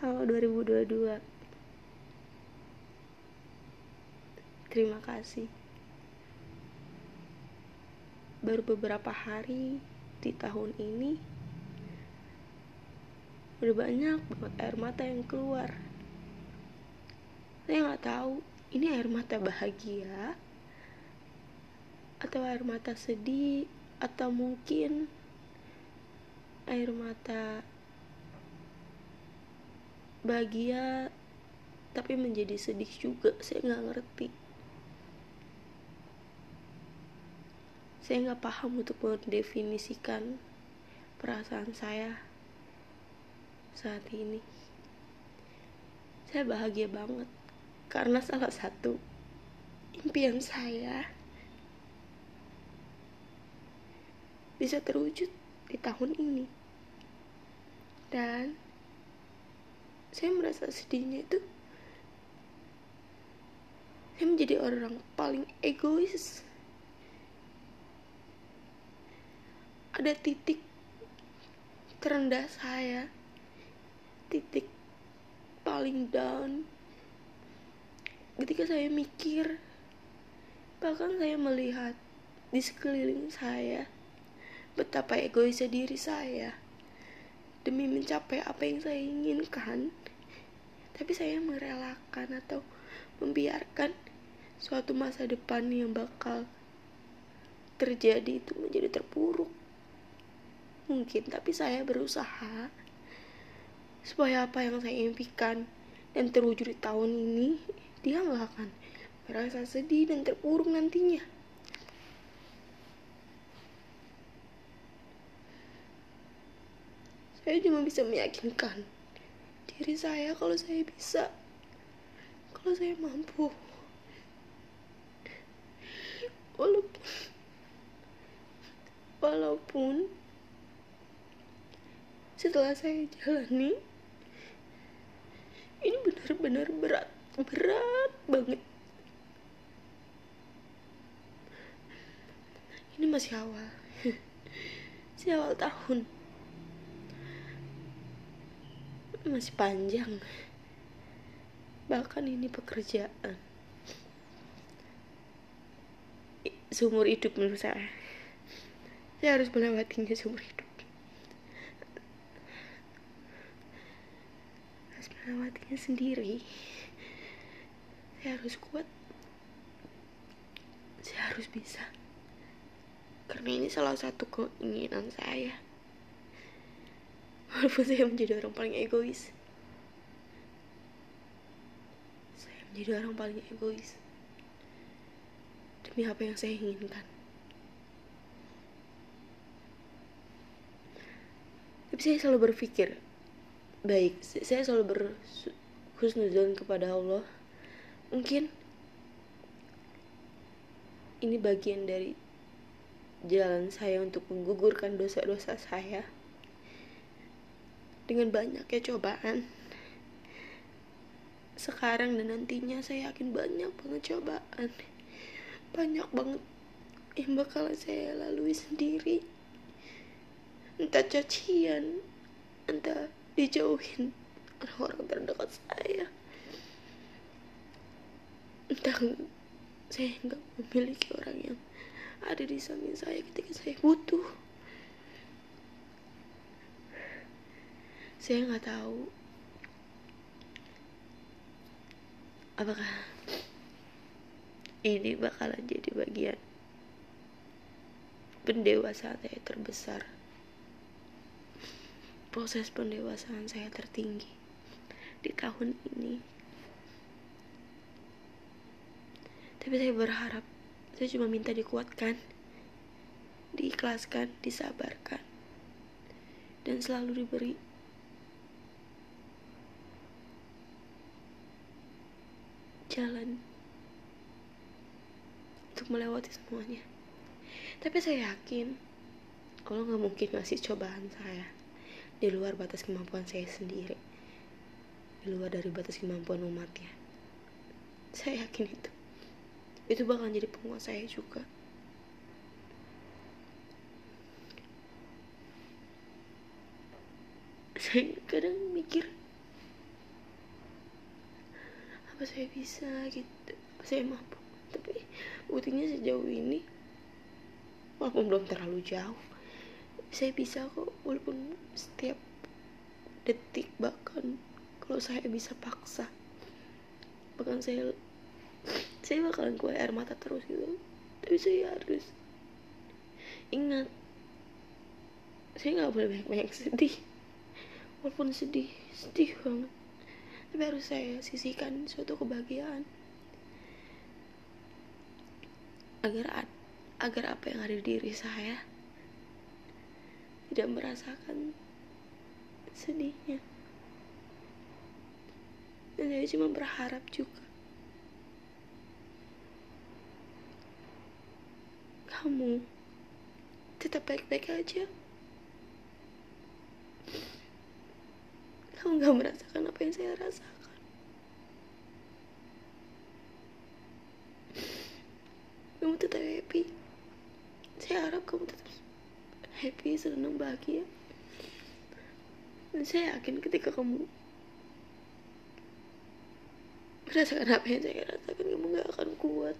Halo 2022 Terima kasih. Baru beberapa hari di tahun ini Udah banyak banget air mata yang keluar. Saya nggak tahu ini air mata bahagia Atau air mata sedih Atau mungkin air mata bahagia tapi menjadi sedih juga. Saya nggak ngerti. Saya nggak paham untuk mendefinisikan perasaan saya saat ini. Saya bahagia banget karena salah satu impian saya bisa terwujud di tahun ini. Dan saya merasa sedihnya itu saya menjadi orang paling egois. Ada titik terendah saya titik paling down. Ketika saya mikir bahkan saya melihat di sekeliling saya betapa egoisnya diri saya. Demi mencapai apa yang saya inginkan tapi saya merelakan atau membiarkan suatu masa depan yang bakal terjadi itu menjadi terpuruk. Mungkin tapi saya berusaha supaya apa yang saya impikan dan terwujud di tahun ini dia nggak akan merasa sedih dan terpuruk nantinya. Saya cuma bisa meyakinkan diri saya kalau saya bisa. Kalau saya mampu. Walaupun walaupun setelah saya jalani ini benar-benar berat berat banget. Ini masih awal. Masih awal tahun masih panjang. Bahkan ini pekerjaan. Seumur hidup menurut saya. Saya harus melewatinya seumur hidup. Harus melewatinya sendiri. Saya harus kuat. Saya harus bisa. Karena ini salah satu keinginan saya walaupun saya menjadi orang paling egois. Saya menjadi orang paling egois. Demi apa yang saya inginkan. Tapi saya selalu berpikir baik saya selalu berhusnuzon kepada Allah. Mungkin ini bagian dari jalan saya untuk menggugurkan dosa-dosa saya dengan banyaknya cobaan. Sekarang dan nantinya saya yakin banyak banget cobaan. Banyak banget yang bakal saya lalui sendiri. Entah cacian entah dijauhin orang-orang terdekat saya. Entah saya nggak memiliki orang yang ada di samping saya ketika saya butuh saya nggak tahu. Apakah ini bakalan jadi bagian pendewasaan saya terbesar? Proses pendewasaan saya tertinggi di tahun ini. Tapi saya berharap saya cuma minta dikuatkan diikhlaskan disabarkan dan selalu diberi jalan untuk melewati semuanya. Tapi saya yakin Allah nggak mungkin ngasih cobaan saya di luar batas kemampuan saya sendiri di luar dari batas kemampuan umatnya. Saya yakin itu. Itu bakal jadi penguasa saya juga. Saya kadang mikir apa saya bisa gitu? Apa saya mampu. Tapi buktinya sejauh ini walaupun belum terlalu jauh saya bisa kok. Walaupun setiap detik bahkan kalau saya bisa paksa bahkan saya saya bakalan keluar air mata terus gitu. Tapi saya harus ingat saya nggak boleh banyak-banyak sedih. Walaupun sedih sedih banget tapi harus saya sisihkan suatu kebahagiaan. Agar agar apa yang ada di diri saya tidak merasakan sedihnya. Dan saya cuma berharap juga kamu tetap baik-baik aja kamu gak merasakan apa yang saya rasakan. Kamu tetap happy. Saya harap kamu tetap happy senang bahagia. Dan saya yakin ketika kamu merasakan apa yang saya rasakan kamu gak akan kuat.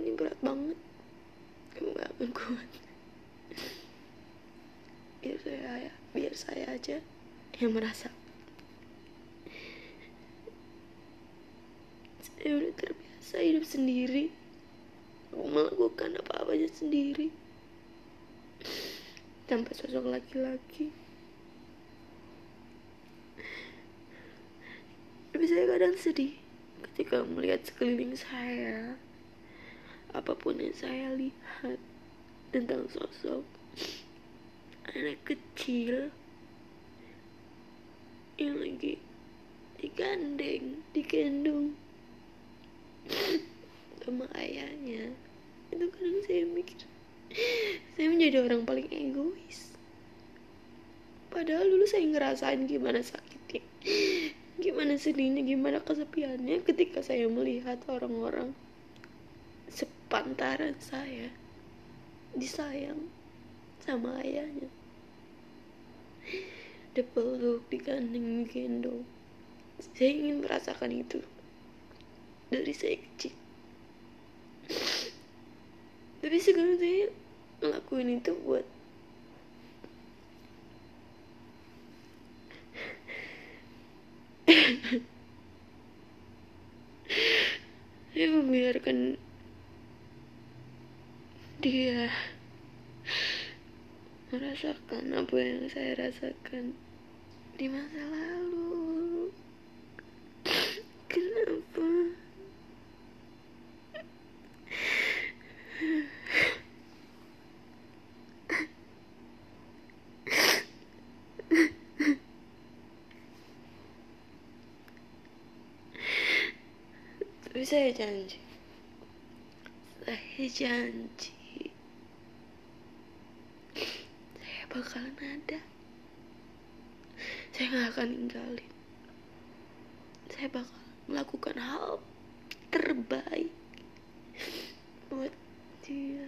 Ini berat banget. Kamu gak akan kuat. Biar saya biar saya aja yang merasa. Saya udah terbiasa hidup sendiri. Aku melakukan apa-apanya sendiri. Tanpa sosok laki-laki. Tapi saya kadang sedih ketika melihat sekeliling saya. Apa pun yang saya lihat tentang sosok anak kecil yang lagi digandeng digendong sama ayahnya. Itu kadang saya mikir saya menjadi orang paling egois. Padahal dulu saya ngerasain gimana sakitnya gimana sedihnya gimana kesepiannya ketika saya melihat orang-orang sepantaran saya disayang sama ayahnya dipeluk digandeng gendong saya ingin merasakan itu dari saya kecil. Tapi sekarang saya ngelakuin itu buat saya membiarkan dia merasakan apa yang saya rasakan di masa lalu? Kenapa? Tapi saya janji. Saya janji saya bakalan ada saya gak akan ninggalin. Saya bakal melakukan hal terbaik buat dia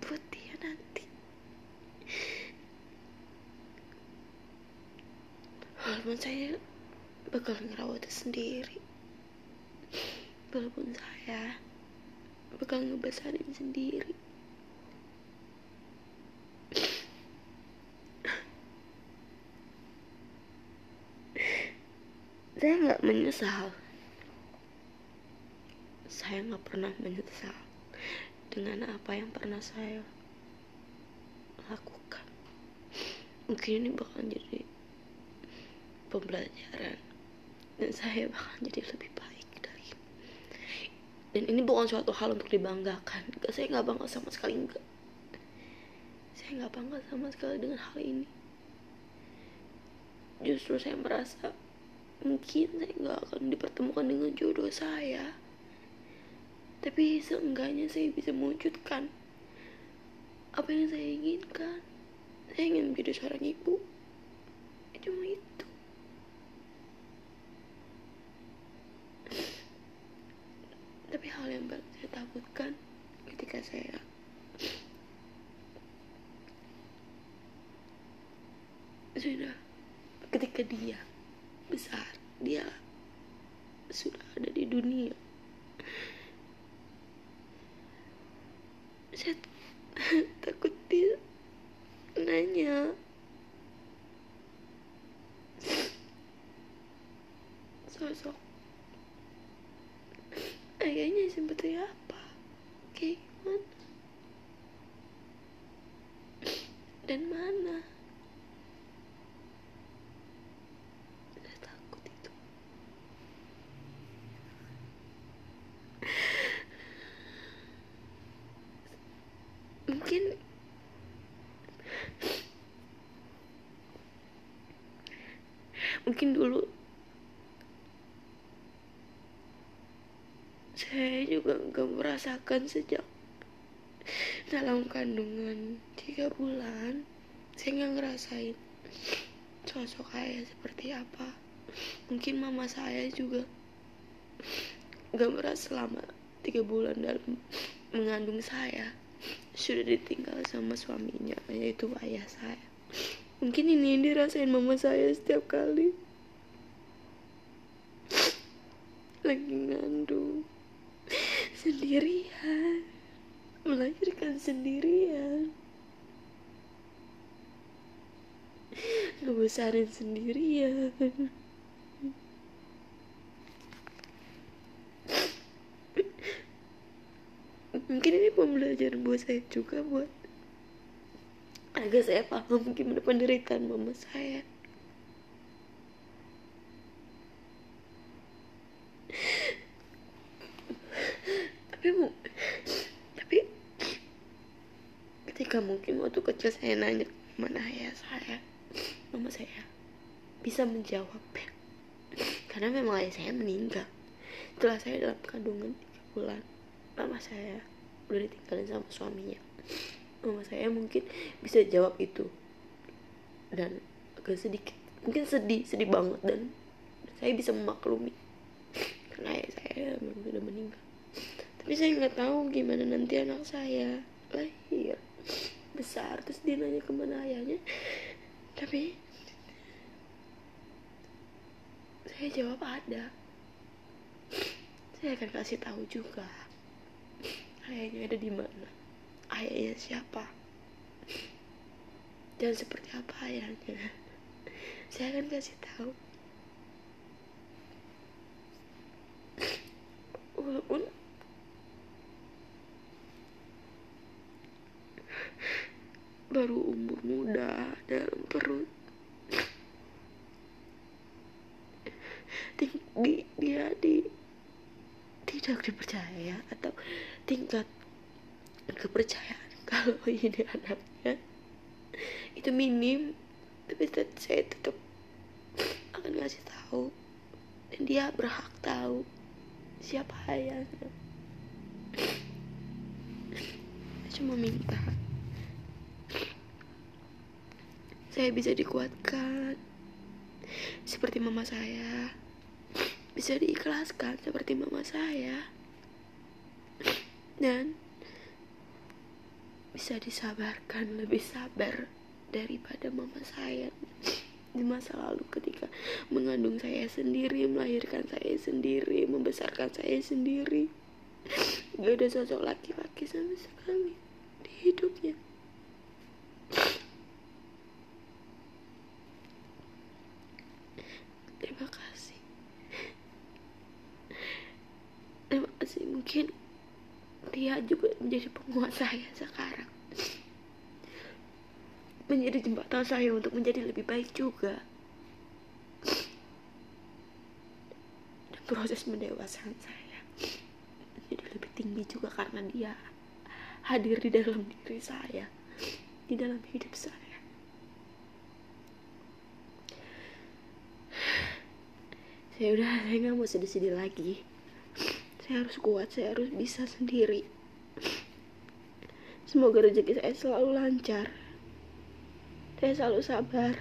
buat dia nanti. Walaupun saya bakal ngerawat sendiri. Walaupun saya bakal ngebesarin sendiri saya nggak menyesal. Saya nggak pernah menyesal dengan apa yang pernah saya lakukan. Mungkin ini bakal jadi pembelajaran dan saya bakal jadi lebih baik dari dan ini bukan suatu hal untuk dibanggakan. Enggak saya nggak bangga sama sekali enggak. Saya nggak bangga sama sekali dengan hal ini. Justru saya merasa mungkin saya nggak akan dipertemukan dengan jodoh saya. Tapi seenggaknya saya bisa mewujudkan apa yang saya inginkan. Saya ingin menjadi seorang ibu. Cuma itu. Tapi hal yang paling saya takutkan ketika saya sudah ketika dia besar. Dia sudah ada di dunia. Saya takut dia nanya. Sosok. Ayahnya seperti apa kayak gimana dan mana saya takut itu mungkin mungkin dulu saya juga gak merasakan sejak dalam kandungan tiga bulan saya nggak ngerasain sosok ayah seperti apa. Mungkin mama saya juga gak merasa selama tiga bulan dalam mengandung saya sudah ditinggal sama suaminya yaitu ayah saya mungkin ini yang dirasain mama saya setiap kali. Lagi ngandung. Sendirian. Melahirkan sendirian. Ngebesarin sendirian. Mungkin ini pembelajaran buat saya juga buat agar saya paham gimana penderitaan mama saya. Tapi tapi ketika mungkin waktu kecil saya nanya mana ayah saya? Mama saya bisa menjawab. Karena memang ayah saya meninggal. Setelah saya dalam kandungan tiga bulan mama saya udah ditinggalin sama suaminya mama saya mungkin bisa jawab itu. Dan agak sedikit mungkin sedih sedih banget. Dan saya bisa memaklumi. Karena ayah saya memang sudah meninggal. Tapi saya nggak tahu gimana nanti anak saya lahir. Besar terus dia nanya ke mana ayahnya. Tapi saya jawab ada. Saya akan kasih tahu juga ayahnya ada di mana ayahnya siapa? Dan seperti apa ayahnya? Saya akan kasih tahu. Walaupun baru umur muda dalam perut tinggi dia di tidak dipercaya atau tingkat kepercayaan kalau ini anaknya. Itu minim tapi saya tetap akan ngasih tahu. Dan dia berhak tahu siapa ayahnya. Saya cuma minta saya bisa dikuatkan. Seperti mama saya. Bisa diikhlaskan seperti mama saya. Dan bisa disabarkan lebih sabar daripada mama saya di masa lalu ketika mengandung saya sendiri melahirkan saya sendiri membesarkan saya sendiri. Gak ada sosok laki-laki sama sekali di hidupnya. Terima kasih. Terima kasih. Mungkin dia juga menjadi penguat saya sekarang. Menjadi jembatan saya untuk menjadi lebih baik juga. Dan proses mendewasakan saya menjadi lebih tinggi juga karena dia hadir di dalam diri saya di dalam hidup saya. Saya udah saya nggak mau sedih-sedih lagi saya harus kuat saya harus bisa sendiri. Semoga rezeki saya selalu lancar. Saya selalu sabar.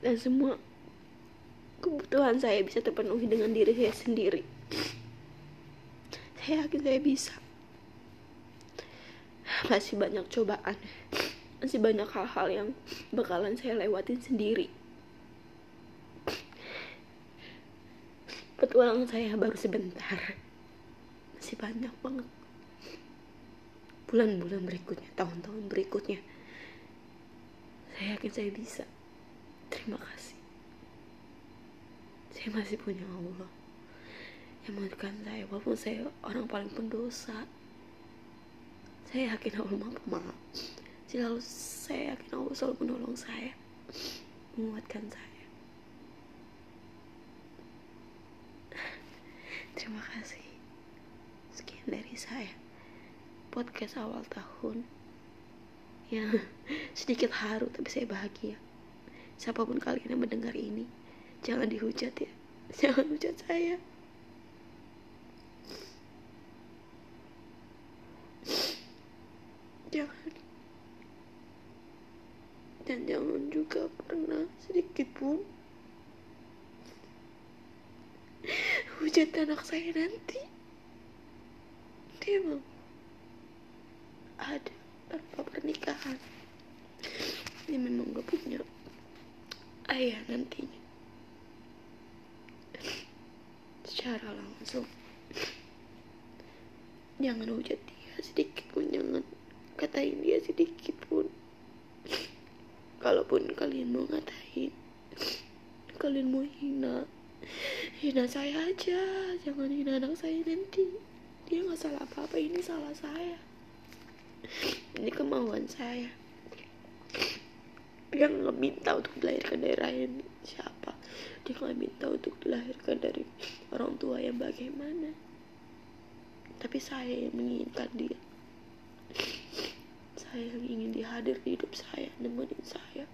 Dan semua kebutuhan saya bisa terpenuhi dengan diri saya sendiri. Saya yakin saya bisa. Masih banyak cobaan. Masih banyak hal-hal yang bakalan saya lewatin sendiri petualangan saya baru sebentar. Masih banyak banget. Bulan-bulan berikutnya tahun-tahun berikutnya. Saya yakin saya bisa. Terima kasih. Saya masih punya Allah yang menguatkan saya walaupun saya orang paling pendosa. Saya yakin Allah mampu maaf selalu saya yakin Allah selalu menolong saya menguatkan saya Terima kasih. Sekian dari saya. Podcast awal tahun. Ya, sedikit haru tapi saya bahagia. Siapa pun kalian yang mendengar ini, jangan dihujat ya. Jangan hujat saya. Jangan. Dan jangan juga pernah sedikit pun hujat anak saya nanti. Dia mau ada tanpa pernikahan. Dia memang gak punya ayah nantinya. Secara langsung. Jangan hujat dia sedikit pun jangan katain dia sedikit pun. Kalaupun kalian mau ngatain kalian mau hina hina saya aja. Jangan hina anak saya nanti. Dia nggak salah apa apa ini salah saya. Ini kemauan saya. Dia nggak minta untuk dilahirkan dari rahim siapa? Dia nggak minta untuk dilahirkan dari orang tua yang bagaimana. Tapi saya yang menginginkan dia. Saya yang ingin dihadir di hidup saya nemenin saya